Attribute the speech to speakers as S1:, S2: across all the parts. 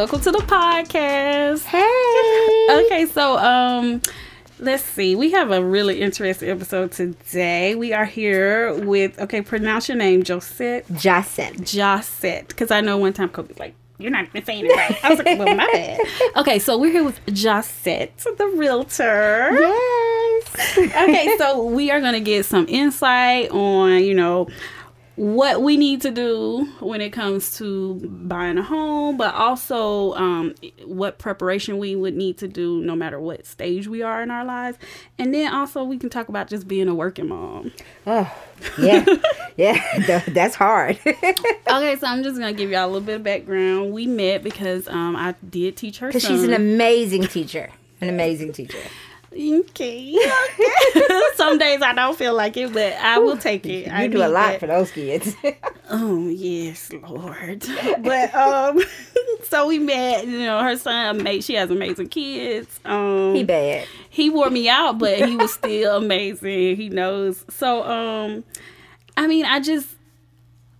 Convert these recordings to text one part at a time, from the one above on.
S1: Welcome to the podcast.
S2: Hey.
S1: Okay, so um let's see. We have a really interesting episode today. We are here with okay, pronounce your name, Josette.
S2: Josette.
S1: Josette. Because I know one time Kobe's like, you're not even saying it right. I was like, well, my bad. Okay, so we're here with Josette, the realtor.
S2: Yes.
S1: okay, so we are going to get some insight on, you know, what we need to do when it comes to buying a home, but also um, what preparation we would need to do no matter what stage we are in our lives. And then also we can talk about just being a working mom.
S2: Oh, yeah. Yeah. That's hard.
S1: Okay, so I'm just gonna give y'all a little bit of background. We met because um, I did teach her.
S2: Because she's an amazing teacher. An amazing teacher.
S1: Okay. okay. Some days I don't feel like it, but I will take it.
S2: You
S1: I
S2: do a lot
S1: that.
S2: for those kids.
S1: Oh yes, Lord. But um, so we met. You know, her son made. She has amazing kids. Um,
S2: he bad.
S1: he wore me out, but he was still amazing. He knows. So um, I mean, I just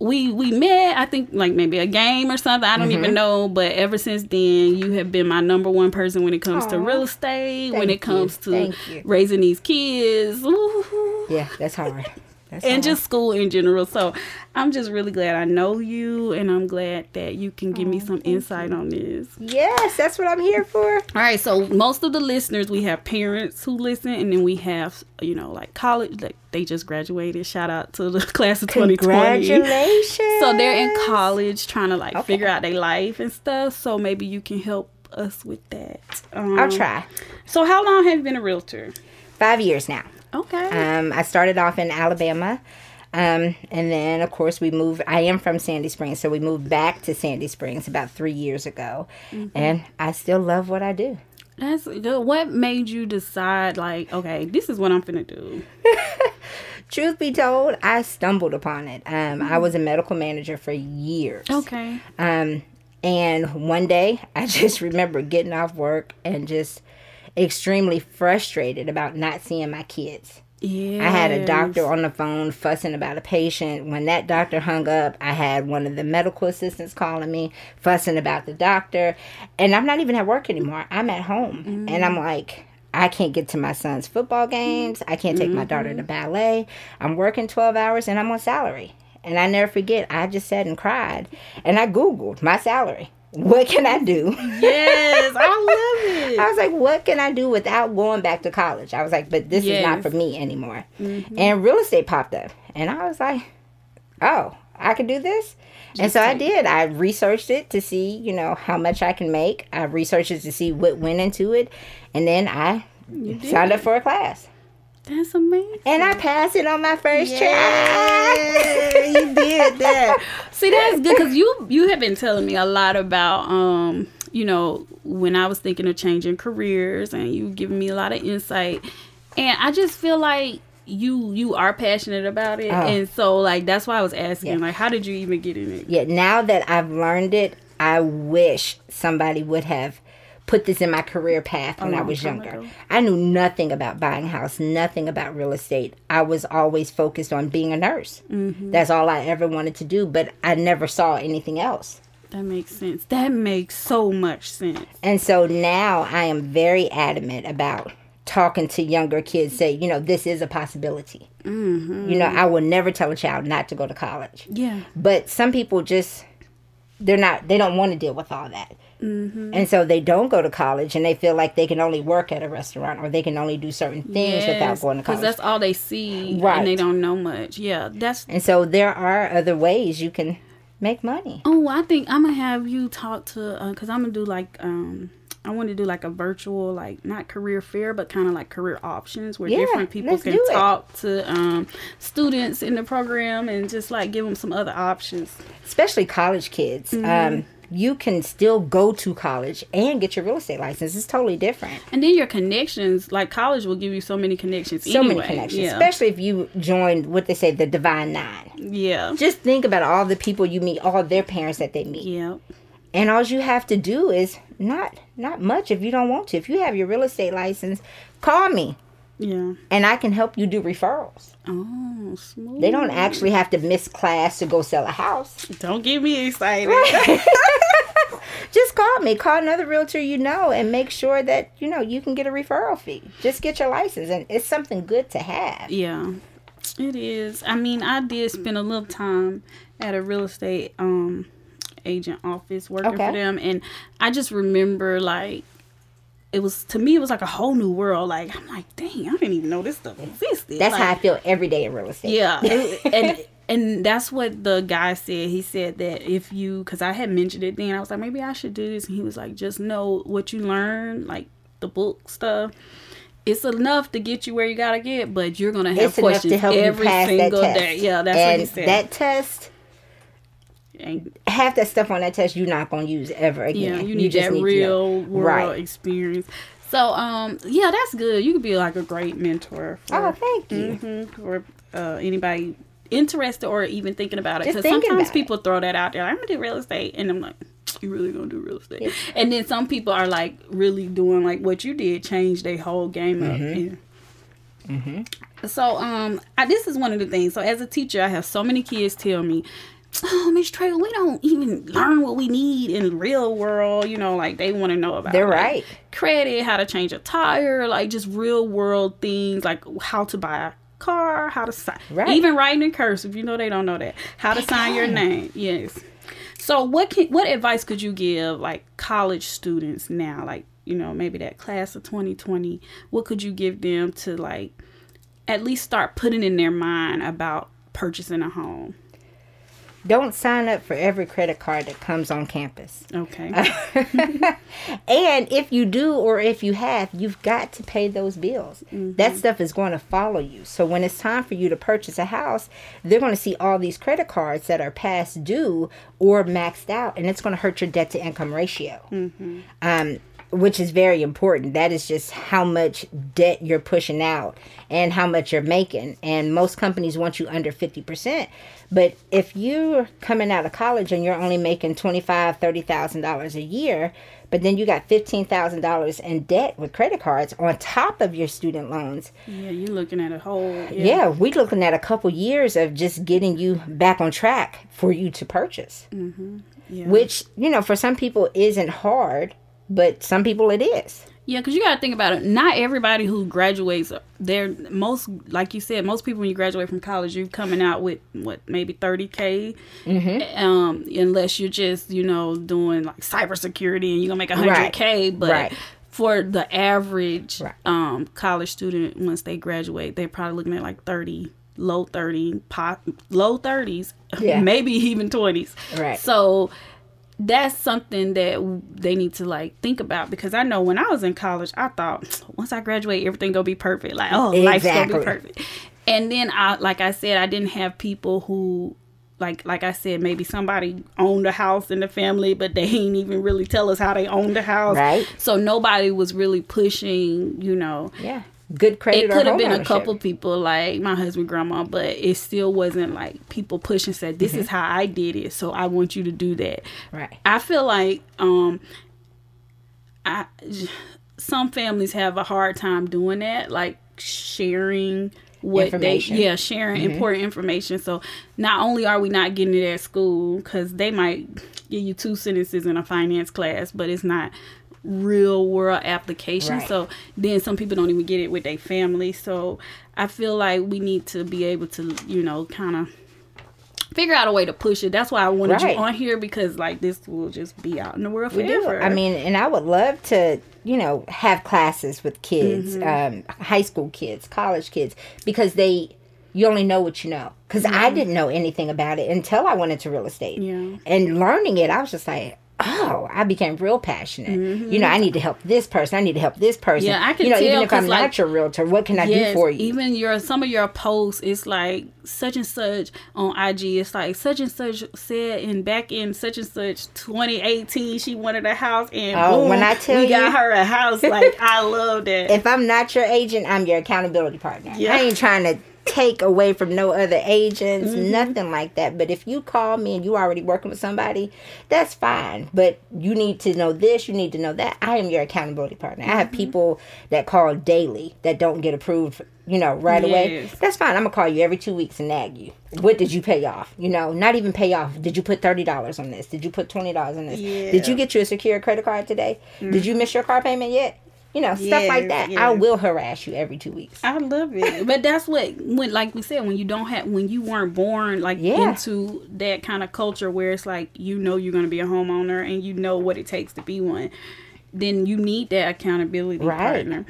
S1: we we met. I think like maybe a game or something. I don't
S2: Mm-hmm.
S1: even know. But ever since then, you have been my number one person when it comes to real estate. when it comes
S2: you.
S1: to raising these kids. Ooh.
S2: Yeah, that's hard. That's
S1: And just school in general. So I'm just really glad I know you, and I'm glad that you can give me some insight on this.
S2: Yes, that's what I'm here for.
S1: All right, so most of the listeners, we have parents who listen, and then we have, you know, like college, like they just graduated. Shout out to the class of 2020.
S2: Congratulations.
S1: So they're in college trying to like
S2: Okay.
S1: figure out their life and stuff. So maybe you can help us with that. Um,
S2: I'll try.
S1: So how long have you been a realtor?
S2: Five years now.
S1: Okay.
S2: Um, I started off in Alabama. Um, and then, of course, we moved. I am from Sandy Springs, so we moved back to Sandy Springs about three years ago. And I still love what I do.
S1: That's good. What made you decide, like, okay, this is what I'm gonna do?
S2: Truth be told, I stumbled upon it. Um, I was a medical manager for years.
S1: Okay.
S2: Um, and one day, I just remember getting off work and just extremely frustrated about not seeing my kids.
S1: Yeah.
S2: I had a doctor on the phone fussing about a patient. When that doctor hung up, I had one of the medical assistants calling me, fussing about the doctor. And I'm not even at work anymore. I'm at home. And I'm mm. like, I can't get to my son's football games. I can't take my daughter to mm-hmm. ballet. I'm working 12 hours and I'm on salary. And I never forget, I just sat and cried. And I Googled my salary. What can I do?
S1: Yes, I love it.
S2: I was like, what can I do without going back to college? I was like, but this is not
S1: Mm-hmm.
S2: for me anymore. And real estate popped up. And I was like, oh, I could do this? and so I did. I researched it to see, you know, how much I can make. I researched it to see what went into it. And then I signed up for a class.
S1: That's amazing.
S2: And I passed it on my first try.
S1: you did that. See, that's good because you you have been telling me a lot about um you know when I was thinking of changing careers and you giving me a lot of insight, and I just feel like you you are passionate about it,
S2: Oh.
S1: and so like that's why I was asking
S2: Yeah.
S1: like how did you even get in it?
S2: Yeah, now that I've learned it, I wish somebody would have put this in my career path when I was younger.
S1: ago.
S2: I knew nothing about buying a house, nothing about real estate. I was always focused on being a nurse.
S1: Mm-hmm.
S2: That's all I ever wanted to do, but I never saw anything else.
S1: That makes sense. That makes so much sense.
S2: And so now I am very adamant about talking to younger kids say, you know, this is a possibility.
S1: Mm-hmm.
S2: You know, I will never tell a child not to go to college.
S1: Yeah.
S2: but some people just they're not they don't want to deal with all that
S1: Mm-hmm.
S2: and so they don't go to college and they feel like they can only work at a restaurant or they can only do certain things without going to college.
S1: because that's all they see,
S2: Right.
S1: and they don't know much. Yeah, that's
S2: and so there are other ways you can make money
S1: Oh, I think I'm gonna have you talk to because I'm gonna do like um I want to do like a virtual like not career fair but kind of like career options where
S2: Yeah,
S1: different people can talk to um students in the program and just like give them some other options.
S2: especially college kids
S1: Mm-hmm.
S2: um you can still go to college and get your real estate license it's totally different
S1: And then your connections, like college will give you so many connections.
S2: so
S1: anyway.
S2: many connections
S1: Yeah.
S2: especially if you join what they say the divine nine
S1: yeah.
S2: just think about all the people you meet all their parents that they meet
S1: Yeah.
S2: And all you have to do is not not much if you don't want to. If you have your real estate license, call me.
S1: Yeah.
S2: and I can help you do referrals.
S1: Oh, smooth.
S2: They don't actually have to miss class to go sell a house.
S1: Don't get me excited.
S2: Just call me, call another realtor you know, and make sure that you know you can get a referral fee. Just get your license, and it's something good to have.
S1: Yeah, it is. I mean, I did spend a little time at a real estate um agent office working
S2: Okay.
S1: for them, and I just remember like it was to me it was like a whole new world. Like I'm like, dang, I didn't even know this stuff existed.
S2: That's
S1: like,
S2: how I feel every day in real estate.
S1: Yeah, and and that's what the guy said. He said that if you, because I had mentioned it then, I was like, maybe I should do this, and he was like, just know what you learn, like the book stuff. It's enough to get you where you gotta get, but you're gonna have
S2: it's
S1: questions
S2: to help
S1: every
S2: you
S1: single day. Yeah, that's
S2: and
S1: what he said.
S2: that test, half that stuff on that test, you're not going to use ever again.
S1: yeah, you need
S2: just
S1: that
S2: need
S1: real world
S2: right.
S1: experience. So, um, yeah, that's good. You could be like a great mentor. For,
S2: Oh, thank you.
S1: Mm-hmm, for uh, anybody interested or even thinking about it. Because sometimes
S2: about
S1: people throw that out there. Like, I'm gonna do real estate, and I'm like, you really gonna do real estate? And then some people are like really doing like what you did, change their whole game up.
S2: Mm-hmm.
S1: And- So um, I, this is one of the things. So as a teacher, I have so many kids tell me. Oh, Miss Trail, we don't even learn what we need in the real world. You know, like they want to know about.
S2: They're
S1: like,
S2: right.
S1: credit, how to change a tire, like just real world things, like how to buy a car, how to sign,
S2: Right.
S1: even writing in cursive. You know they don't know that. How to sign your name. Yes. So what can what advice could you give like college students now, like you know maybe that class of 2020? What could you give them to like at least start putting in their mind about purchasing a home?
S2: Don't sign up for every credit card that comes on campus.
S1: Okay.
S2: And if you do or if you have, you've got to pay those bills.
S1: Mm-hmm.
S2: That stuff is going to follow you. So when it's time for you to purchase a house, they're going to see all these credit cards that are past due or maxed out, and it's going to hurt your debt to income ratio.
S1: Mm-hmm.
S2: Um, which is very important. That is just how much debt you're pushing out and how much you're making. And most companies want you under 50%. But if you're coming out of college and you're only making $25,000, $30,000 a year, but then you got $15,000 in debt with credit cards on top of your student loans,
S1: yeah, you're looking at a whole.
S2: yeah, we're looking at a couple years of just getting you back on track for you to purchase. Mm-hmm.
S1: yeah.
S2: Which, you know, for some people isn't hard, but some people it is.
S1: Yeah, because you got to think about it. Not everybody who graduates, they're most, like you said, most people when you graduate from college, you're coming out with what maybe 30k, um, unless you're just you know doing like cybersecurity and you're gonna make 100k. But
S2: Right.
S1: for the average
S2: Right.
S1: um, college student, once they graduate, they're probably looking at like 30, low 30, pop, low 30s,
S2: Yeah.
S1: maybe even 20s.
S2: Right.
S1: So that's something that they need to like think about because I know when I was in college, I thought once I graduate, everything gonna be perfect. Like, oh, life's gonna be perfect. And then I, like I said, I didn't have people who, like, like I said, maybe somebody owned a house in the family, but they ain't even really tell us how they owned the house.
S2: Right.
S1: So nobody was really pushing, you know.
S2: Yeah. Good credit.
S1: It could have been a couple people like my husband, grandma, but it still wasn't like people pushing said, "This is how I did it, so I want you to do that."
S2: Right.
S1: I feel like um I some families have a hard time doing that, like sharing what they yeah sharing important information. So not only are we not getting it at school because they might give you two sentences in a finance class, but it's not real world application.
S2: Right.
S1: So then some people don't even get it with their family. So I feel like we need to be able to you know kind of figure out a way to push it. That's why I wanted
S2: Right.
S1: you on here because like this will just be out in the world
S2: We do.
S1: forever.
S2: I mean, and I would love to, you know, have classes with kids,
S1: Mm-hmm.
S2: um, high school kids, college kids, because they, you only know what you know. Because I didn't know anything about it until I went into real estate.
S1: Yeah.
S2: And learning it, I was just like, oh, I became real passionate. You know, I need to help this person. I need to help this person.
S1: Mm-hmm. Yeah, I can
S2: You know,
S1: tell
S2: even if I'm
S1: like,
S2: not your realtor, what can I do for you?
S1: even your some of your posts, it's like such and such on IG. It's like such and such said in back in such and such 2018, she wanted a house, and
S2: Oh,
S1: boom,
S2: when I tell
S1: we got
S2: you-
S1: her a house. Like I love that.
S2: if I'm not your agent, I'm your accountability partner.
S1: Yeah.
S2: I ain't trying to take away from no other agents, mm-hmm. nothing like that. But if you call me and you already working with somebody, that's fine. But you need to know this, you need to know that. I am your accountability partner. I have mm-hmm. people that call daily that don't get approved, you know, right away. That's fine. I'm gonna call you every two weeks and nag you. What did you pay off? You know, not even pay off. Did you put thirty dollars on this? Did you put twenty dollars on this? Did you get you a secure credit card today? Did mm. you miss your car payment yet? You know, stuff like that.
S1: yes.
S2: I will harass you every two weeks.
S1: I love it, but that's what when, like we said, when you don't have, when you weren't born like
S2: Yeah.
S1: into that kind of culture where it's like you know you're gonna be a homeowner and you know what it takes to be one, then you need that accountability
S2: Right.
S1: partner.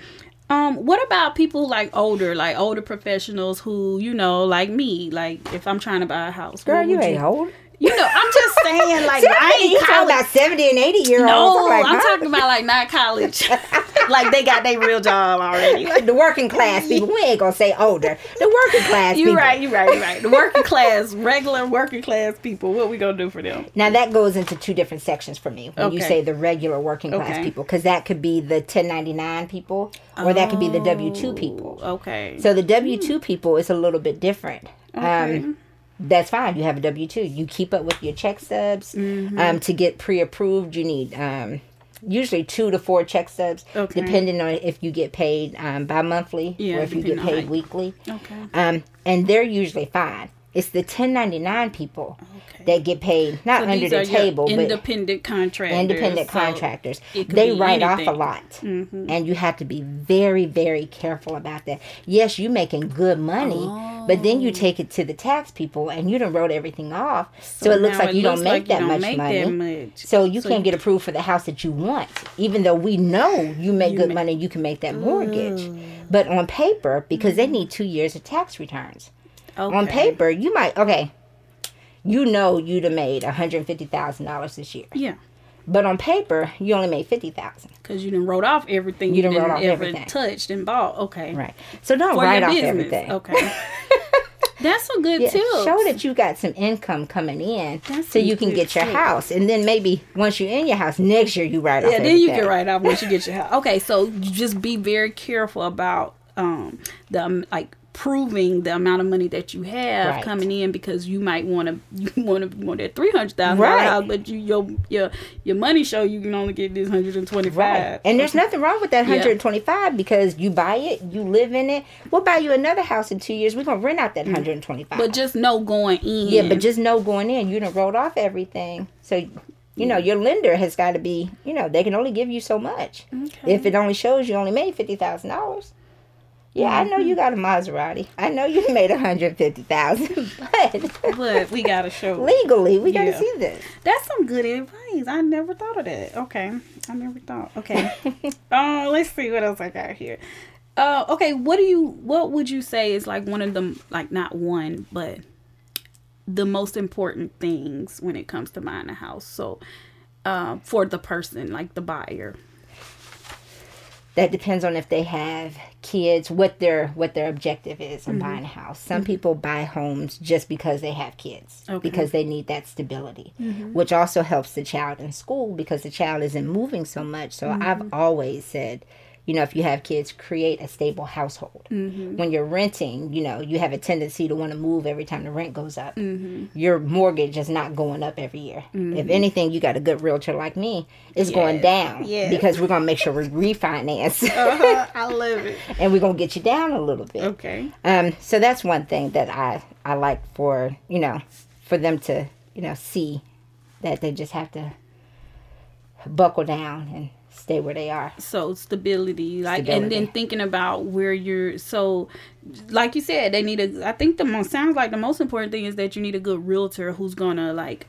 S1: Um, what about people like older, like older professionals who you know, like me, like if I'm trying to buy a house,
S2: Girl, you ain't old.
S1: You know, I'm just saying, like I ain't
S2: you talking
S1: college.
S2: about 70 and 80 year olds.
S1: No,
S2: like,
S1: I'm
S2: huh?
S1: talking about like not college. like they got their real job already. Like,
S2: the working class people. We ain't gonna say older. The working class
S1: you
S2: people.
S1: right, you right, you right. The working class, regular working class people. What we gonna do for them?
S2: Now that goes into two different sections for me when you say the regular working class
S1: Okay.
S2: people, because that could be the 1099 people or that could be the W two people.
S1: Okay.
S2: So the W two people is a little bit different.
S1: Okay.
S2: Um, that's fine. You have a W two. You keep up with your check stubs.
S1: Mm-hmm.
S2: Um, to get pre approved, you need um, usually two to four check stubs,
S1: Okay.
S2: depending on if you get paid um, bi monthly
S1: Yeah,
S2: or if you get paid weekly.
S1: okay.
S2: Um, and they're usually fine. It's the 1099 people
S1: Okay.
S2: that get paid not
S1: So
S2: under the table, but
S1: independent contractors.
S2: independent
S1: so
S2: contractors.
S1: it
S2: They write off a
S1: anything.
S2: lot.
S1: Mhm.
S2: And you have to be very, very careful about that. Yes, you're making good money, but then you take it to the tax people and you done wrote everything off. So, it looks like you don't make
S1: like you
S2: that
S1: don't
S2: much
S1: make
S2: money.
S1: that much.
S2: So you
S1: So
S2: can't
S1: you-
S2: get approved for the house that you want, even though we know you make
S1: You
S2: good
S1: ma-
S2: money, you can make that mortgage. But on paper, because they need two years of tax returns. On paper, you might okay. You know you'd have made one hundred fifty thousand dollars this year,
S1: Yeah.
S2: but on paper you only made fifty thousand.
S1: Because you didn't wrote off everything
S2: You
S1: didn't
S2: wrote off
S1: ever
S2: everything.
S1: touched and bought. Okay.
S2: Right. So don't
S1: For
S2: write off
S1: business.
S2: everything.
S1: Okay. That's a good
S2: Yeah,
S1: tip.
S2: show that you got some income coming in,
S1: That's
S2: so you can get your
S1: tips.
S2: house, and then maybe once you're in your house next year, you write off.
S1: Yeah, then you can write off once you get your house. Okay, so you just be very careful about um the um, like proving the amount of money that you have
S2: Right.
S1: coming in because you might want to you want to want that three hundred thousand
S2: Right.
S1: dollars, but you your your your money show you can only get this hundred and twenty five. Right.
S2: And there's nothing wrong with that
S1: Yeah.
S2: 125 because you buy it, you live in it. We'll buy you another house in two years. We're gonna rent out that mm. 125.
S1: but just know going in.
S2: yeah, but just know going in, you done wrote off everything. So you know, your lender has got to be, you know, they can only give you so much.
S1: Okay.
S2: If it only shows you only made fifty thousand dollars. Yeah, I know you got a Maserati. I know you made a hundred fifty thousand, but
S1: but we gotta show
S2: legally we got to
S1: Yeah.
S2: see this.
S1: That's some good advice. I never thought of that. Okay. I never thought. Okay. uh, let's see what else I got here. Uh, okay, what do you what would you say is like one of them like not one, but the most important things when it comes to buying a house. So uh, for the person, like the buyer.
S2: That depends on if they have kids what their what their objective is in mm-hmm. buying a house. Some mm-hmm. people buy homes just because they have kids
S1: Okay.
S2: because they need that stability mm-hmm. which also helps the child in school because the child isn't moving so much. So i've always said you know if you have kids create a stable household. When you're renting you know you have a tendency to want to move every time the rent goes up. Your mortgage is not going up every year. If anything you got a good realtor like me it's going down
S1: Yes.
S2: because we're going to make sure we refinance.
S1: Uh-huh, I love it.
S2: and we're gonna get you down a little bit.
S1: Okay.
S2: Um, so that's one thing that I I like for you know for them to you know see that they just have to buckle down and stay where they are.
S1: so stability like and then thinking about where you're so like you said they need a i think the most sounds like the most important thing is that you need a good realtor who's gonna like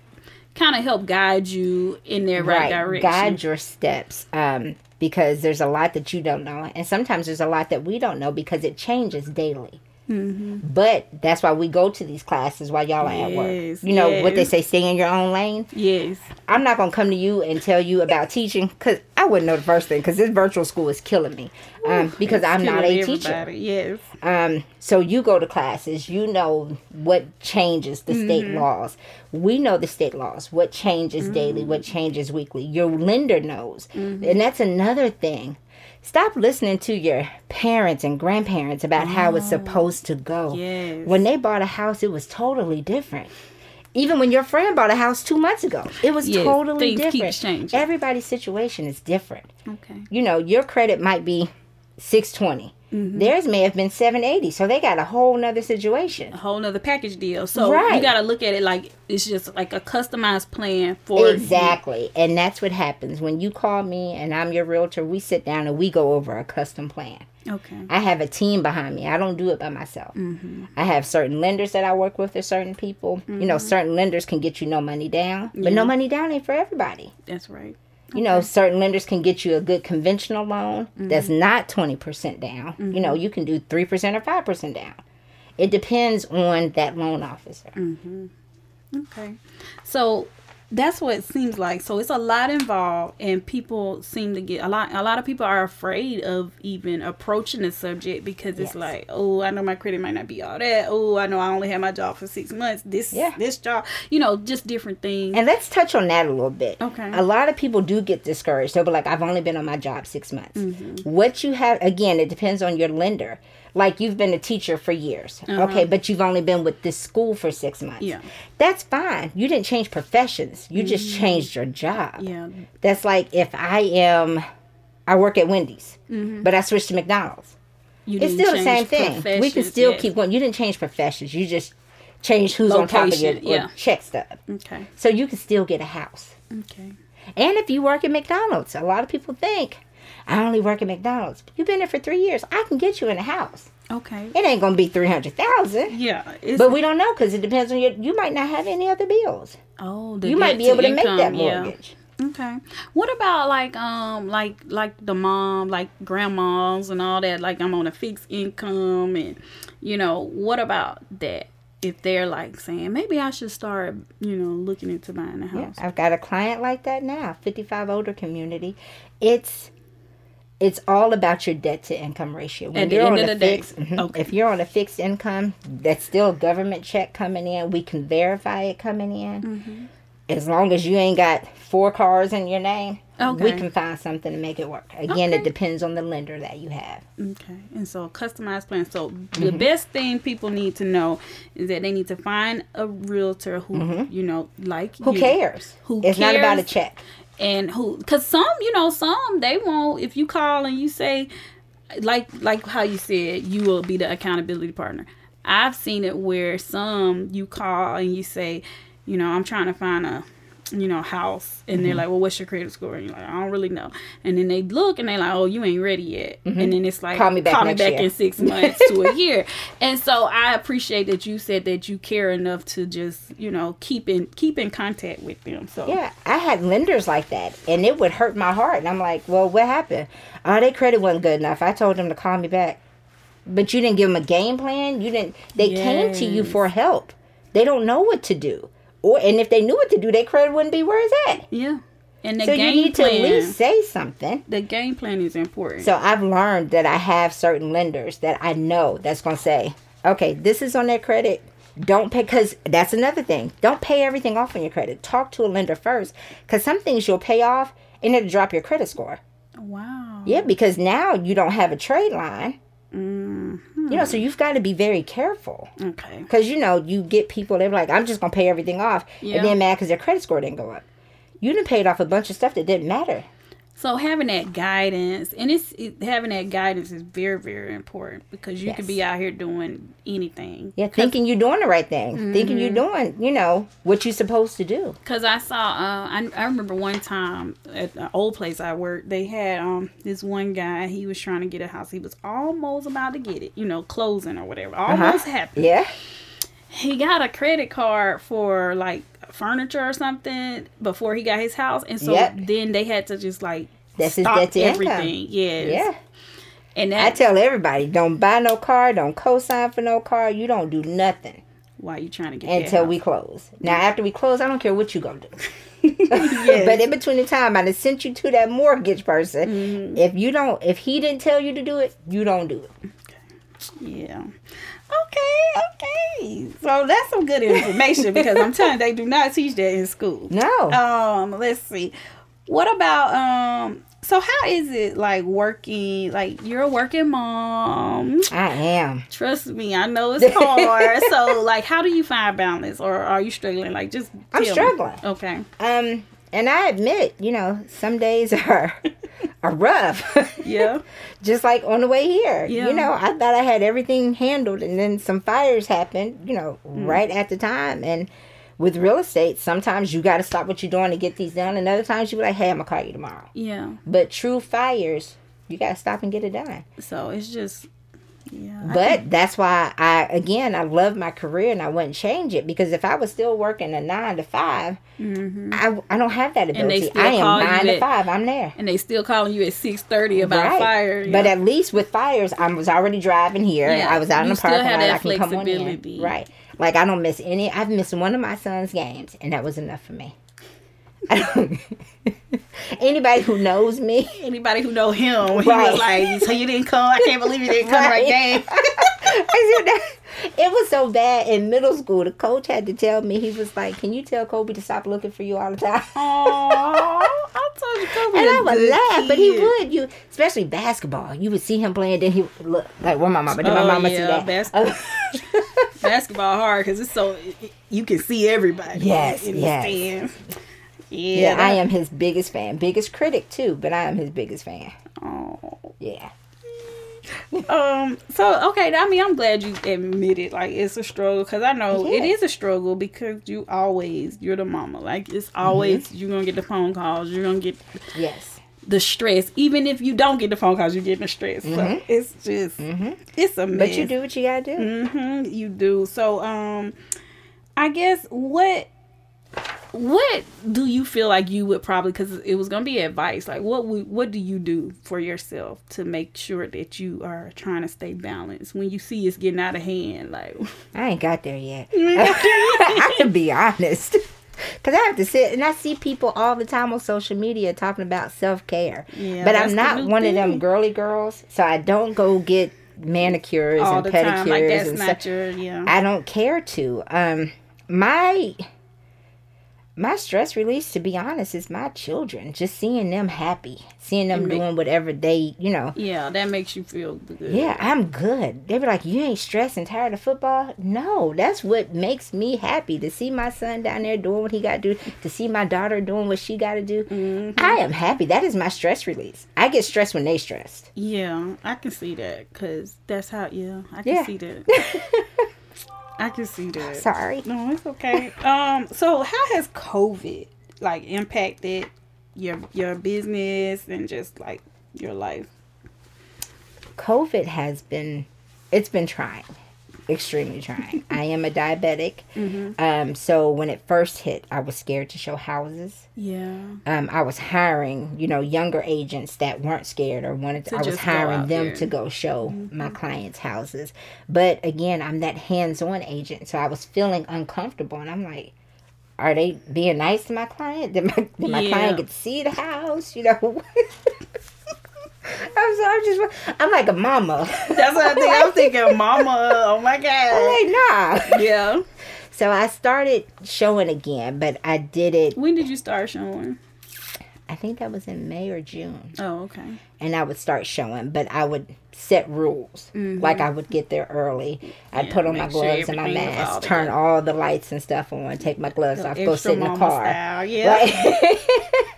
S1: kind of help guide you in their right, direction
S2: Guide your steps. Um, because there's a lot that you don't know, and sometimes there's a lot that we don't know because it changes daily.
S1: Mm-hmm.
S2: But that's why we go to these classes while y'all are at work. You know what they say: stay in your own lane.
S1: yes
S2: I'm not gonna come to you and tell you about teaching because I wouldn't know the first thing because this virtual school is killing me. Um, because I'm not a teacher.
S1: Yes.
S2: Um, so you go to classes, you know what changes the state laws. We know the state laws, what changes daily, what changes weekly. Your lender knows. And that's another thing. Stop listening to your parents and grandparents about how it's oh, supposed to go.
S1: Yes.
S2: When they bought a house, it was totally different. Even when your friend bought a house two months ago, it was
S1: Yes,
S2: totally different.
S1: changing.
S2: Everybody's situation is different
S1: Okay.
S2: you know, your credit might be 620.
S1: Mm-hmm.
S2: Theirs may have been 780. So they got a whole nother situation.
S1: A whole nother package deal. So
S2: Right.
S1: you got to look at it like it's just like a customized plan for you.
S2: Exactly. And that's what happens. When you call me and I'm your realtor, we sit down and we go over a custom plan.
S1: Okay.
S2: I have a team behind me. I don't do it by myself.
S1: Mm-hmm.
S2: I have certain lenders that I work with or certain people. You know, certain lenders can get you no money down, but no money down ain't for everybody.
S1: That's right.
S2: You know, certain lenders can get you a good conventional loan that's
S1: Mm-hmm.
S2: not 20% down. You know, you can do 3% or 5% down. It depends on that loan officer.
S1: Mm. Okay. So that's what it seems like. So it's a lot involved and people seem to get a lot a lot of people are afraid of even approaching the subject because it's
S2: Yes.
S1: like, oh, I know my credit might not be all that. Oh, I know I only had my job for 6 months. This
S2: Yeah.
S1: this job, you know, just different things.
S2: And let's touch on that a little bit.
S1: Okay.
S2: A lot of people do get discouraged. They'll be like, I've only been on my job six months.
S1: Mm-hmm.
S2: What you have, again, it depends on your lender. Like you've been a teacher for years. Okay, but you've only been with this school for six months.
S1: Uh-huh. Yeah.
S2: That's fine. You didn't change professions, you just changed your job.
S1: Mm-hmm. yeah.
S2: That's like if I am, I work at Wendy's,
S1: Mm-hmm.
S2: but I switched to McDonald's.
S1: You
S2: It's still the same thing. We can still
S1: yes.
S2: keep going. You didn't change professions. You just changed who's on top of your
S1: yeah.
S2: check stub.
S1: Okay.
S2: So you can still get a house.
S1: Okay.
S2: And if you work at McDonald's, a lot of people think, I only work at McDonald's. You've been there for three years. I can get you in a house.
S1: Okay.
S2: It ain't gonna be three hundred thousand,
S1: Yeah.
S2: But we don't know because it depends on your. You might not have any other bills.
S1: oh,
S2: You might be able to make
S1: income,
S2: that
S1: yeah.
S2: mortgage.
S1: Okay. What about like um like like the mom like grandmas and all that like I'm on a fixed income and you know what about that if they're like saying maybe I should start you know looking into buying a
S2: Yeah,
S1: house.
S2: I've got a client like that now. Fifty-five older community. It's it's all about your debt to income ratio. When
S1: At
S2: you're on a fixed, mhm,
S1: Okay.
S2: if you're on a fixed income, that's still a government check coming in. We can verify it coming in.
S1: Mm-hmm.
S2: As long as you ain't got four cars in your name, we can find something to make it work. Again,
S1: Okay.
S2: it depends on the lender that you have.
S1: Okay. And so customized plan. So
S2: Mm-hmm.
S1: the best thing people need to know is that they need to find a realtor who you know like
S2: Mm-hmm. Who
S1: you,
S2: cares?
S1: Who cares
S2: it's not about a check.
S1: And who because some you know some they won't if you call and you say like like how you said you will be the accountability partner. I've seen it where some you call and you say you know i'm trying to find a you know house and
S2: Mm-hmm.
S1: they're like well what's your credit score and you're like i don't really know and then they look and they're like oh you ain't ready yet and then it's like
S2: Mm-hmm. Call me back year.
S1: in six months to a year and so i appreciate that you said that you care enough to just you know keep in keep in contact with them so
S2: Yeah, I had lenders like that, and it would hurt my heart. And I'm like, well, what happened? Oh, their credit wasn't good enough. I told them to call me back, but you didn't give them a game plan. You didn't. They came to you for help. They don't know what to do, or and if they knew what to do, their credit wouldn't be where it's at.
S1: Yeah. And the game plan.
S2: so you
S1: game
S2: need to at least say something.
S1: the game plan is important.
S2: So I've learned that I have certain lenders that I know that's going to say, okay, this is on their credit. Don't pay, because that's another thing. Don't pay everything off on your credit. Talk to a lender first, because some things you'll pay off and it'll drop your credit score.
S1: wow.
S2: Yeah, because now you don't have a trade line.
S1: Mm-hmm.
S2: You know, so you've got to be very careful.
S1: Okay.
S2: Because, you know, you get people, they're like, I'm just going to pay everything off.
S1: Yeah.
S2: And then mad because their credit score didn't go up. You done paid off a bunch of stuff that didn't matter.
S1: So having that guidance, and it's it, having that guidance is very very important because you could be out here doing anything.
S2: Yeah, thinking you're doing the right thing. Thinking
S1: Mm-hmm.
S2: you're doing, you know, what you're supposed to do.
S1: Cause I saw, uh, I, I remember one time at the old place I worked, they had um this one guy. He was trying to get a house. He was almost about to get it, you know, closing or whatever. Almost happened.
S2: Yeah.
S1: he got a credit card for like furniture or something before he got his house, and so
S2: Yep.
S1: then they had to just like
S2: That's
S1: stop
S2: to income.
S1: everything. Yes.
S2: Yeah.
S1: and
S2: I tell everybody, don't buy no car, don't co-sign for no car. You don't do nothing.
S1: while you trying to get
S2: until we close. Now, after we close, I don't care what you gonna do. But in between the time I sent you to that mortgage person,
S1: Mm-hmm.
S2: if you don't, if he didn't tell you to do it, you don't do it.
S1: Yeah. Okay, okay. So that's some good information because I'm telling you, they do not teach that in school.
S2: No,
S1: Um, let's see. What about um so how is it like working like you're a working mom?
S2: I am.
S1: Trust me, I know it's hard. so like how do you find balance or are you struggling? Like just
S2: I'm
S1: tell me.
S2: struggling.
S1: Okay.
S2: Um, and I admit, you know, some days are are rough.
S1: Yeah.
S2: Just like on the way here,
S1: Yeah.
S2: you know, I thought I had everything handled, and then some fires happened, you know,
S1: Mm.
S2: right at the time. And with real estate, sometimes you got to stop what you're doing to get these done, and other times you be like, "Hey, I'm gonna call you tomorrow."
S1: Yeah.
S2: But true fires, you got to stop and get it done.
S1: So it's just yeah.
S2: But that's why I again I love my career and I wouldn't change it because if I was still working a nine to 5 mm-hmm. I, I don't have that ability. I am nine to
S1: at-
S2: five. I'm there.
S1: and they still calling you at six thirty about fire.
S2: But
S1: yeah.
S2: at least with fires, I was already driving here.
S1: Yeah,
S2: I was out in the parking lot. I can come on in. Right. Like I don't miss any. I've missed one of my son's games, and that was enough for me. Anybody who knows me,
S1: Anybody who know him, he was like, "So you didn't come? I can't believe you didn't come
S2: Right.
S1: game."
S2: I said that- it was so bad in middle school. The coach had to tell me. He was like, "Can you tell Kobe to stop looking for you all the time?"
S1: Aww, I told you, Kobe
S2: And I would laugh, but he would. You, especially basketball, you would see him playing. Then he would look like, "Where my mama?" Did my
S1: Oh,
S2: mama see that?
S1: basketball. Uh, basketball hard because it's so you can see everybody.
S2: Yes,
S1: in the
S2: yes.
S1: Yeah,
S2: Yeah, I am his biggest fan, biggest critic too, but I am his biggest fan.
S1: Oh,
S2: Yeah,
S1: Um. So okay. I mean, I'm glad you admitted like it's a struggle because I know it
S2: Yeah.
S1: is a struggle because you always you're the mama. Like it's always
S2: Mm-hmm.
S1: you're gonna get the phone calls. You're gonna get
S2: yes,
S1: the stress. Even if you don't get the phone calls, you're getting the stress. So it's just it's a mess.
S2: Mm-hmm. but you do what you gotta do.
S1: Mm-hmm, you do. So, um, I guess what what do you feel like you would probably because it was gonna be advice. Like, what would what do you do for yourself to make sure that you are trying to stay balanced when you see it's getting out of hand? Like,
S2: I ain't got there yet. I can be honest. Cause I have to sit and I see people all the time on social media talking about self care,
S1: Yeah,
S2: but I'm not one of them girly girls, so I don't go get manicures
S1: all
S2: and pedicures
S1: like
S2: and stuff.
S1: your yeah.
S2: I don't care to. Um, my my stress release, to be honest, is my children. Just seeing them happy, seeing them
S1: make-
S2: doing whatever they, you know.
S1: yeah, that makes you feel good.
S2: Yeah, I'm good. They be like, "You ain't stressed and tired of football." No, that's what makes me happy to see my son down there doing what he got to do, to see my daughter doing what she got to do.
S1: Mm-hmm.
S2: I am happy. That is my stress release. I get stressed when they stressed.
S1: Yeah, I can see that because that's how. Yeah, I can
S2: Yeah.
S1: see that. I can see that.
S2: Sorry.
S1: No, it's okay. um, so how has COVID like impacted your your business and just like your life?
S2: COVID has been, it's been trying, extremely trying. I am a diabetic.
S1: Mm-hmm.
S2: Um, so when it first hit, I was scared to show houses.
S1: Yeah.
S2: Um, I was hiring, you know, younger agents that weren't scared or wanted to.
S1: To
S2: I was hiring them
S1: there.
S2: to go show my clients' houses. But again, I'm that hands-on agent, so I was feeling uncomfortable, and I'm like, are they being nice to my client? Did my, did my
S1: Yeah.
S2: client get to see the house? You know. I'm sorry, I'm just I'm like a mama.
S1: That's what I think. I'm thinking, Mama. Oh my
S2: I'm
S1: God.
S2: like, nah.
S1: Yeah.
S2: So I started showing again, but I did it.
S1: When did you start showing?
S2: I think that was in May or June.
S1: Oh, okay.
S2: and I would start showing, but I would set rules. Like I would get there early. I'd
S1: Mm-hmm. Yeah,
S2: put on my
S1: make sure
S2: gloves and my
S1: all
S2: mask, turn
S1: together.
S2: all the lights and stuff on, take my gloves off, go sit in the car.
S1: Style. Yeah.
S2: Right?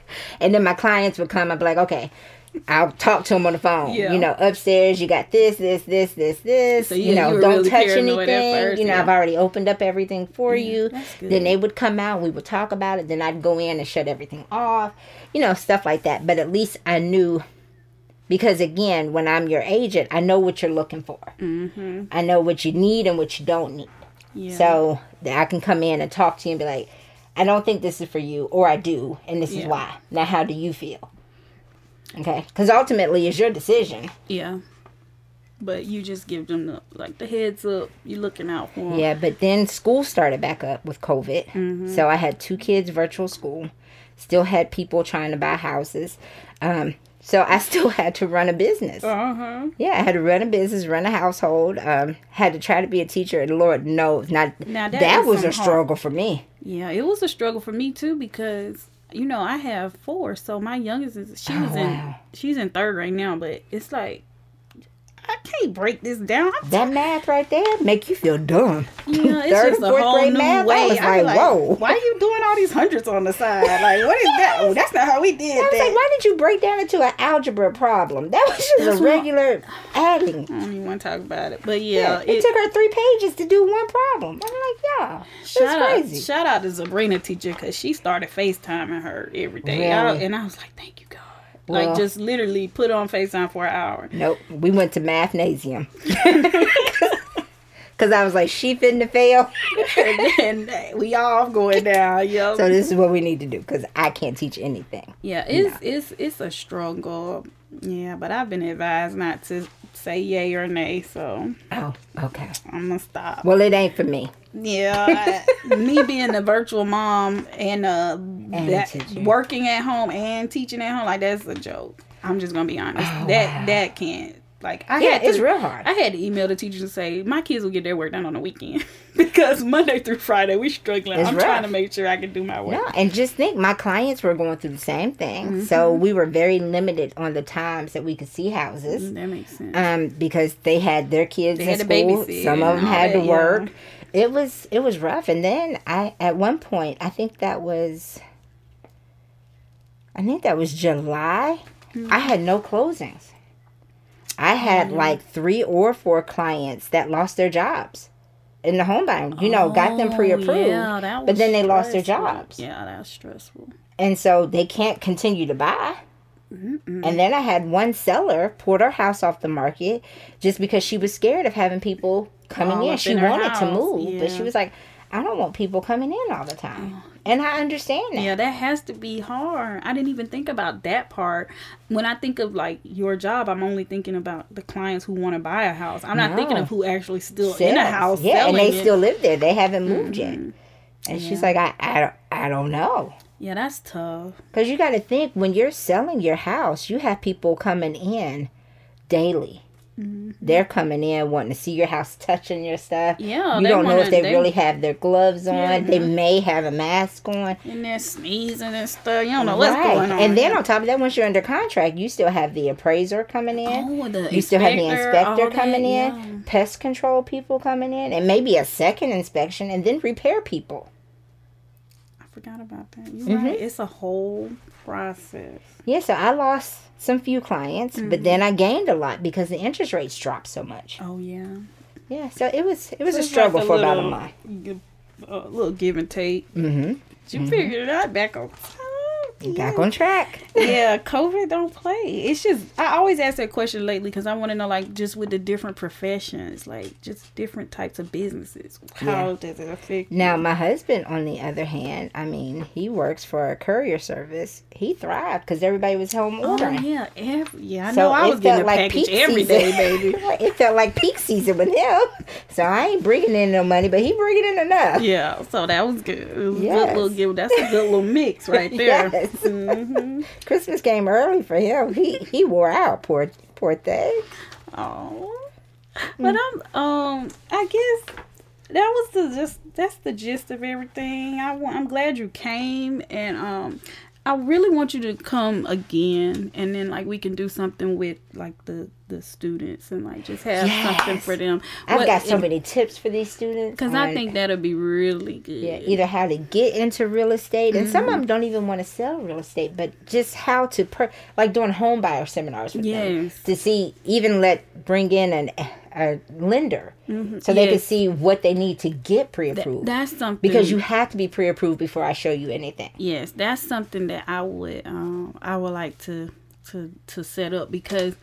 S2: and then my clients would come. I'd be like, okay. I'll talk to him on the phone.
S1: Yeah.
S2: You know, upstairs you got this, this, this, this, this.
S1: So
S2: you,
S1: you-
S2: know,
S1: you
S2: don't
S1: really
S2: touch anything.
S1: first,
S2: you know,
S1: yeah.
S2: I've already opened up everything for you. Then they would come out. We would talk about it. Then I'd go in and shut everything off. You know, stuff like that. But at least I knew because again, when I'm your agent, I know what you're looking for. Mm-hmm. I know what you need and what you don't need.
S1: Yeah.
S2: So that I can come in and talk to you and be like, I don't think this is for you, or I do, and this is why. Now, how do you feel? Okay, because ultimately, it's your decision.
S1: Yeah. but you just give them the like the heads up. You're looking out for them.
S2: Yeah, but then school started back up with COVID. So I had two kids virtual school. Still had people trying to buy houses. Um, so I still had to run a business.
S1: Uh huh.
S2: Yeah, I had to run a business, run a household. Um, had to try to be a teacher. And Lord knows, not
S1: Now,
S2: that,
S1: that
S2: was a
S1: hard-
S2: struggle for me.
S1: Yeah, it was a struggle for me too because you know I have four, so my youngest is she
S2: Oh,
S1: was in
S2: wow.
S1: she's in third right now, but it's like I can't break this down. I'm
S2: That math right there make you feel dumb.
S1: Yeah, it's
S2: Third
S1: just a whole new
S2: math, I was
S1: I
S2: like, whoa.
S1: Why are you doing all these hundreds on the side? Like, what is that? Oh, that's not how we did it.
S2: I was
S1: that.
S2: like, why did you break down into an algebra problem? That was just
S1: That's
S2: a
S1: what-
S2: regular adding.
S1: I don't even want to talk about it, but
S2: Yeah,
S1: yeah,
S2: it,
S1: it,
S2: took her three pages to do one problem. I'm like, yeah, that's
S1: shout
S2: crazy.
S1: out, shout out to Sabrina teacher because she started FaceTiming her every day, I- and I was like, thank you.
S2: Well-
S1: like, just literally put on FaceTime for an hour.
S2: Nope, we went to mathnasium. Because I was like, she finna fail.
S1: and then we all going down, yo.
S2: So this is what we need to do because I can't teach anything.
S1: yeah, it's it's it's a struggle. Yeah, but I've been advised not to say yay or nay, so
S2: Oh, okay.
S1: I'm gonna stop.
S2: Well, it ain't for me.
S1: Yeah, I- me being a virtual mom and uh that, working at home and teaching at home, like that's a joke. I'm just gonna be honest.
S2: Oh,
S1: that
S2: wow.
S1: that can't. Like I
S2: Yeah,
S1: had to,
S2: it's real hard.
S1: I had to email the teachers and say my kids will get their work done on the weekend because Monday through Friday we struggling.
S2: It's
S1: I'm
S2: rough.
S1: trying to make sure I can do my work.
S2: No, and just think, my clients were going through the same thing.
S1: Mm-hmm.
S2: So we were very limited on the times that we could see houses.
S1: That makes sense.
S2: um, because they had their kids
S1: They
S2: in
S1: had to
S2: school. Some of them had to
S1: that, yeah.
S2: work. It was it was rough. And then I at one point I think that was I think that was July.
S1: Mm-hmm.
S2: I had no closings. I had like three or four clients that lost their jobs in the home buying. You know, got them
S1: Oh,
S2: pre-approved,
S1: yeah,
S2: but then they lost their jobs
S1: Yeah, that's stressful.
S2: and so they can't continue to buy. And then I had one seller pulled her house off the market just because she was scared of having people coming
S1: All
S2: in. She
S1: in
S2: wanted to move, but she was like, I don't want people coming in all the time. And I understand that.
S1: Yeah, that has to be hard. I didn't even think about that part. When I think of like your job, I'm only thinking about the clients who want to buy a house. I'm not thinking of who actually still in a house.
S2: Yeah, and they
S1: it. Mm-hmm.
S2: still live there. They haven't moved yet. And she's like, I, I, don't- I don't know.
S1: Yeah, that's tough.
S2: Because you got to think when you're selling your house, you have people coming in daily.
S1: Mm-hmm.
S2: They're coming in wanting to see your house, touching your stuff.
S1: Yeah,
S2: you don't know if
S1: wanna-
S2: they,
S1: they-
S2: really have their gloves on.
S1: Yeah.
S2: They may have a mask on.
S1: And they're sneezing and stuff. You don't know what's going on.
S2: And then on top of that, once you're under contract, you still have the appraiser coming in.
S1: oh, the
S2: you still have the
S1: inspector, all that,
S2: coming in,
S1: yeah.
S2: pest control people coming in, and maybe a second inspection, and then repair people.
S1: I forgot about that. You're
S2: Mm-hmm.
S1: right. It's a whole process.
S2: Yeah, so I lost some few clients,
S1: Mm-hmm.
S2: but then I gained a lot because the interest rates dropped so much.
S1: Oh yeah.
S2: Yeah, so it was it was a struggle
S1: like
S2: for about a month.
S1: A little give and take.
S2: Mm-hmm.
S1: You figured it out back on.
S2: Back on track.
S1: yeah, COVID don't play. It's just I always ask that question lately because I want to know like just with the different professions, like just different types of businesses. How
S2: Yeah.
S1: does it affect? you?
S2: Now, my husband, on the other hand, I mean, he works for a courier service. He thrived because everybody was home
S1: Oh
S2: ordering.
S1: yeah, every, yeah. I
S2: So
S1: know I was getting a
S2: like
S1: package every day, baby.
S2: it felt like peak season with him. So I ain't bringing in no money, but he bringing in enough.
S1: Yeah, so that was good. It was a
S2: Yes.
S1: good little give. That's a good little mix right there.
S2: Yes.
S1: hmm
S2: Christmas came early for him. He he wore out. Poor poor thing.
S1: Oh, but I'm um. I guess that was the just that's the gist of everything. I I'm glad you came, and um, I really want you to come again, and then like we can do something with like the the students and like just have something for them.
S2: I've got so many tips for these students.
S1: because I think that'll be really good.
S2: Yeah, either how to get into real estate, and some of
S1: Mm-hmm.
S2: them don't even want to sell real estate, but just how to, per- like doing home buyer seminars with them to see, even let bring in an a lender, so they can see what they need to get pre-approved.
S1: That's something
S2: because you have to be pre-approved before I show you anything.
S1: Yes, that's something that I would um I would like to to to set up because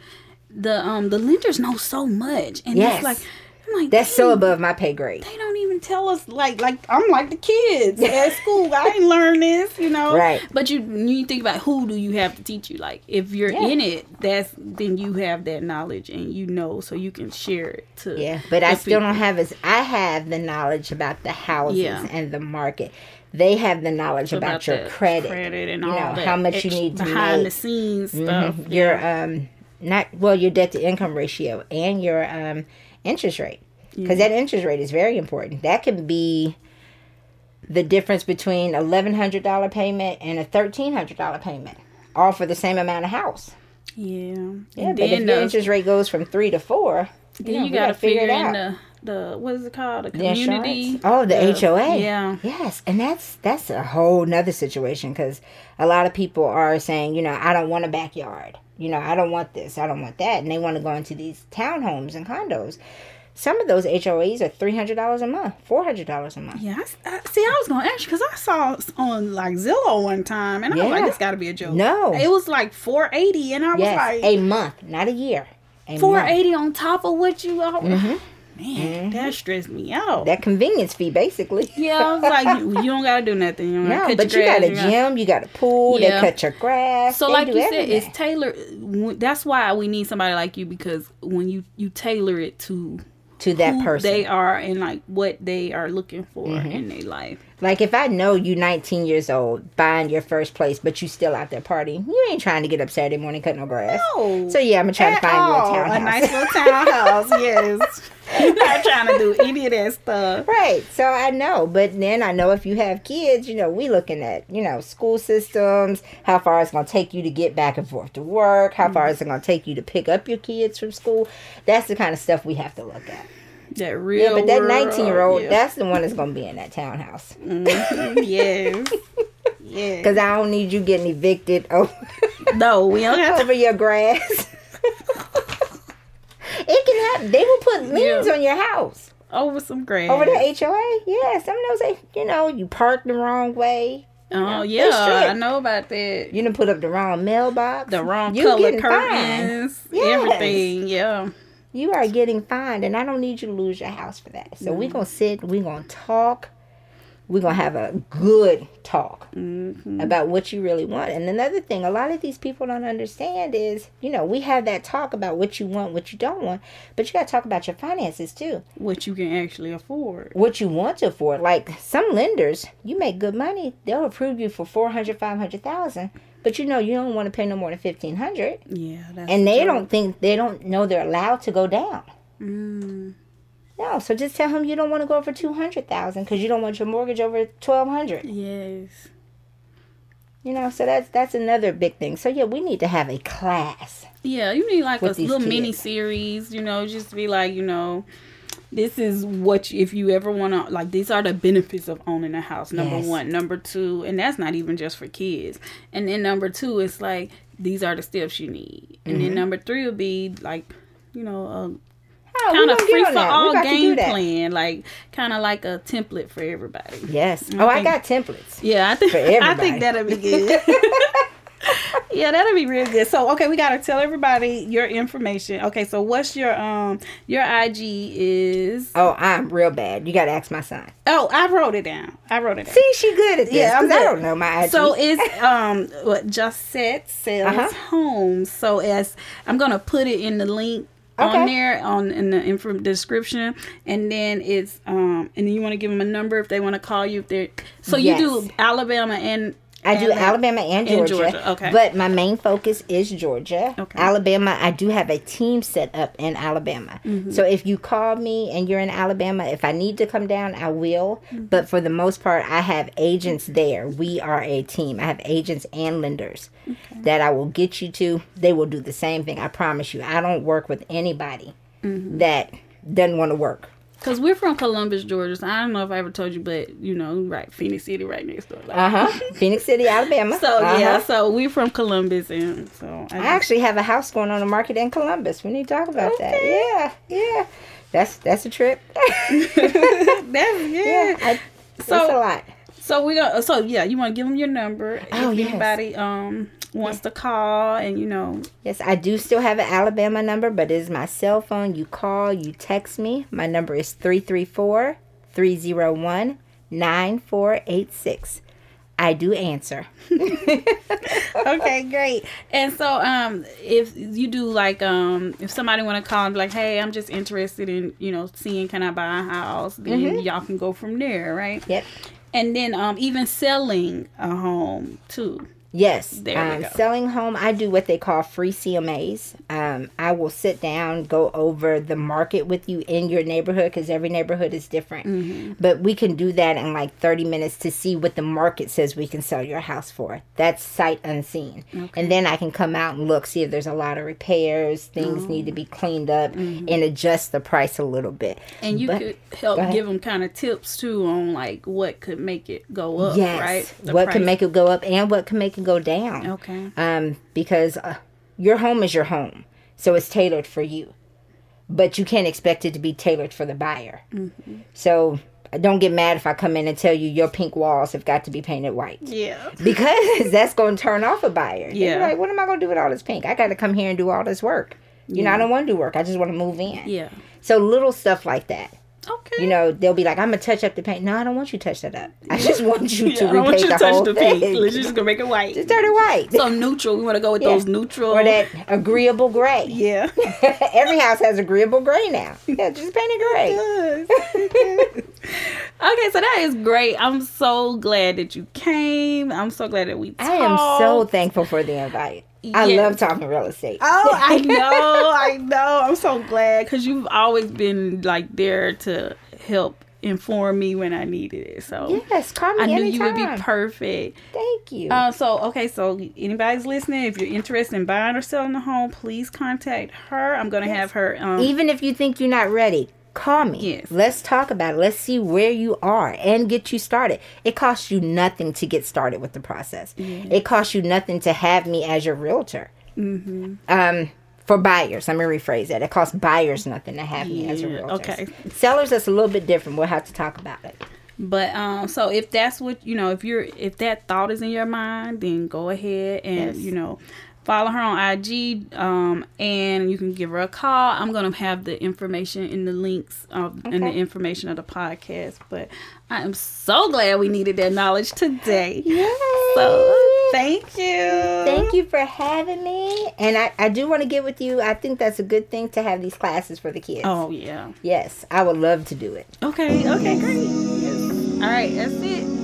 S1: the um the lenders know so much and
S2: Yes.
S1: it's like I'm like,
S2: That's so above my pay grade.
S1: They don't even tell us like like I'm like the kids at school. I ain't learned this, you know.
S2: Right.
S1: But you you think about who do you have to teach you? Like if you're
S2: Yeah.
S1: in it, that's then you have that knowledge and you know, so you can share it to.
S2: Yeah, but I still
S1: people.
S2: don't have as I have the knowledge about the houses
S1: Yeah.
S2: and the market. They have the knowledge about, your credit.
S1: credit and
S2: you
S1: all
S2: know,
S1: that
S2: how much you need to
S1: behind
S2: make.
S1: the scenes stuff.
S2: Mhm. Your um not well your debt to income ratio and your um interest rate because that interest rate is very important. That can be the difference between eleven hundred dollar payment and a thirteen hundred dollar payment, all for the same amount of house.
S1: Yeah.
S2: Yeah,
S1: and
S2: but if
S1: the-
S2: interest rate goes from three to four,
S1: then
S2: know,
S1: you gotta figure
S2: it
S1: in the the what is it called? The
S2: The
S1: community.
S2: insurance? Oh, the HOA.
S1: Yeah.
S2: Yes, and that's that's a whole nother situation because a lot of people are saying, you know, I don't want a backyard. You know, I don't want this. I don't want that, and they want to go into these townhomes and condos. Some of those HOAs are three hundred dollars a month, four hundred dollars a month.
S1: Yeah, I s- I, see, I was gonna ask you because I saw on like Zillow one time, and I was like,
S2: Yeah.
S1: "This got to be a joke."
S2: No.
S1: it was like four eighty, and I was like,
S2: a month, not a year. A
S1: four
S2: month.
S1: on top of what you are. Man, that stressed me out.
S2: Mm-hmm. That convenience fee, basically.
S1: yeah, I was like, you, you don't gotta do nothing. You
S2: No, but you got a gym, you got a pool.
S1: Yeah.
S2: They cut your grass.
S1: So, like you said, it's tailored. That's why we need somebody like you because when you you tailor it to
S2: to that
S1: who
S2: person. Mm-hmm.
S1: they are and like what they are looking for in their life.
S2: Like if I know you 19 years old buying your first place, but you still out there partying, you ain't trying to get up Saturday morning cutting no grass.
S1: No.
S2: So yeah, I'm gonna try to find
S1: all.
S2: you a townhouse.
S1: nice little townhouse. yes, not trying to do any of that stuff.
S2: right. So I know, but then I know if you have kids, you know, we looking at you know school systems, how far it's gonna take you to get back and forth to work, how far mm-hmm. is it gonna take you to pick up your kids from school. That's the kind of stuff we have to look at.
S1: That real.
S2: Yeah, but that 19 year old,
S1: yeah.
S2: that's the one that's gonna be in that townhouse.
S1: Mhm, yes. Yeah.
S2: Because I don't need you getting evicted over,
S1: No, we don't have to.
S2: over your grass. it can happen. They will put liens
S1: Yeah.
S2: on your house.
S1: Over some grass.
S2: Over the HOA? Yeah, some of those, you know, you parked the wrong way.
S1: Oh
S2: They
S1: yeah, I know about that.
S2: You done put up the wrong mailbox.
S1: The wrong
S2: You
S1: color curtains,
S2: Yes.
S1: everything. Yeah.
S2: You are getting fined, and I don't need you to lose your house for that. So we're gonna sit, we're gonna talk, we're gonna have a good talk
S1: Mm-hmm.
S2: about what you really want. And another thing, a lot of these people don't understand is, you know, we have that talk about what you want, what you don't want, but you gotta talk about your finances too.
S1: What you can actually afford.
S2: What you want to afford. Like some lenders, you make good money, they'll approve you for 400, 500,000, but you know you don't want to pay no more than 1500
S1: Yeah. That's
S2: and they
S1: true.
S2: don't think they don't know they're allowed to go down.
S1: Mm,
S2: No, so just tell him you don't want to go over two hundred thousand because you don't want your mortgage over twelve hundred.
S1: yes.
S2: You know, so that's that's another big thing. So yeah, we need to have a class.
S1: Yeah, you need like a little mini series, you know, just to be like, you know, this is what you, if you ever want to like these are the benefits of owning a house. Number
S2: Yes.
S1: one, number two, and that's not even just for kids. And then number two, it's like these are the steps you need. And
S2: Mm-hmm.
S1: then number three would be like, you know, a
S2: Oh,
S1: kind of free for all
S2: about to do
S1: game plan, like kind of like a template for everybody.
S2: Yes. Oh, I got templates.
S1: Yeah, I think
S2: For
S1: I think that'll be good. yeah, that'll be real good. So, okay, we gotta tell everybody your information. Okay, so what's your um your IG is?
S2: Oh, I'm real bad. You got to ask my son.
S1: Oh, I wrote it down. I wrote it down.
S2: See, she good at this.
S1: Yeah, I'm
S2: I don't know my IG.
S1: So it's um what just Justette sells
S2: Uh-huh.
S1: homes. So as I'm gonna put it in the link on there on in the info description, and then it's um and then you want to give them a number if they want to call you if they're so
S2: Yes.
S1: you do Alabama and
S2: I do
S1: uh,
S2: Alabama and Georgia,
S1: Georgia, okay.
S2: But my main focus is Georgia.
S1: Okay.
S2: Alabama, I do have a team set up in Alabama.
S1: Mm-hmm.
S2: So if you call me and you're in Alabama, if I need to come down, I will.
S1: Mm-hmm.
S2: But for the most part, I have agents there. We are a team. I have agents and lenders that I will get you to. They will do the same thing. I promise you. I don't work with anybody
S1: Mm-hmm.
S2: that doesn't want to work.
S1: Cause we're from Columbus, Georgia. So I don't know if I ever told you, but you know, right, Phenix City, right next door. Like,
S2: Uh huh. Phenix City, Alabama.
S1: So
S2: Uh-huh.
S1: yeah, so we're from Columbus, and so I
S2: I actually have a house going on the market in Columbus. We need to talk about that. Yeah, yeah. That's that's a trip.
S1: that's yeah.
S2: I,
S1: So-
S2: that's a lot.
S1: So we gonna so yeah, you want to give them your number
S2: Oh,
S1: if
S2: yes.
S1: anybody um wants to call and you know
S2: Yes, I do still have an Alabama number, but it is my cell phone. You call, you text me. My number is 334 301 9486. I do answer.
S1: okay, great. And so, um, if you do like, um, if somebody want to call and be like, hey, I'm just interested in, you know, seeing can I buy a house, then y'all can go from there, right?
S2: Yep.
S1: And then, um, even selling a home too.
S2: Yes.
S1: There
S2: um. Selling home, I do what they call free CMAs. Um, I will sit down, go over the market with you in your neighborhood because every neighborhood is different.
S1: Mm-hmm.
S2: But we can do that in like 30 minutes to see what the market says we can sell your house for. That's sight unseen. And then I can come out and look, see if there's a lot of repairs, things need
S1: Oh.
S2: to be cleaned up,
S1: Mm-hmm.
S2: and adjust the price a little bit.
S1: And you
S2: But-
S1: could help give them kind of tips too on like what could make it go up,
S2: Yes.
S1: right? The
S2: what
S1: price.
S2: can make it go up and what can make it go down.
S1: Okay.
S2: um, because uh, your home is your home, so it's tailored for you. But you can't expect it to be tailored for the buyer.
S1: Mm-hmm.
S2: So don't get mad if I come in and tell you your pink walls have got to be painted white.
S1: Yeah.
S2: Because that's going to turn off a buyer.
S1: Yeah.
S2: like, what am I going to do with all this pink? I got to come here and do all this work. You know, I don't want to do work. I just want to move in.
S1: Yeah.
S2: So little stuff like that.
S1: Okay.
S2: You know, they'll be like, I'm gonna touch up the paint. No, I don't want you to touch that up. I just want you
S1: yeah,
S2: to
S1: I don't want
S2: repaint
S1: you to
S2: the
S1: touch
S2: whole
S1: the
S2: thing.
S1: Let's just gonna make it white.
S2: Just turn it white.
S1: So neutral. We want to go with
S2: Yeah.
S1: those neutral.
S2: or that agreeable gray.
S1: Yeah.
S2: Every house has agreeable gray now. Yeah, just paint it gray.
S1: okay, so that is great. I'm so glad that you came. I'm so glad that we talked.
S2: I am so thankful for the invite. I
S1: Yes.
S2: love talking real estate.
S1: Oh, I know, I know. I'm so glad because you've always been like there to help inform me when I needed it. So
S2: yes, call me
S1: I knew
S2: anytime.
S1: you would be perfect.
S2: Thank you.
S1: Uh, so okay, so anybody's listening, if you're interested in buying or selling a home, please contact her. I'm gonna have her. Um,
S2: Even if you think you're not ready, call me.
S1: Yes.
S2: Let's talk about it. Let's see where you are and get you started. It costs you nothing to get started with the process. It costs you nothing to have me as your realtor. Mm-hmm. Um, for buyers, let me rephrase that. It costs buyers nothing to have me as a realtor.
S1: okay.
S2: Sellers, that's a little bit different. We'll have to talk about it.
S1: But um, so if that's what you know, if you're if that thought is in your mind, then go ahead and
S2: Yes.
S1: you know follow her on IG, um, and you can give her a call. I'm gonna have the information in the links of and the information of the podcast. But I am so glad we needed that knowledge today. So thank you.
S2: Thank you for having me. And I, I do want to get with you. I think that's a good thing to have these classes for the kids.
S1: Oh yeah.
S2: Yes, I would love to do it.
S1: Okay. Okay. Great. Yes. All right. That's it.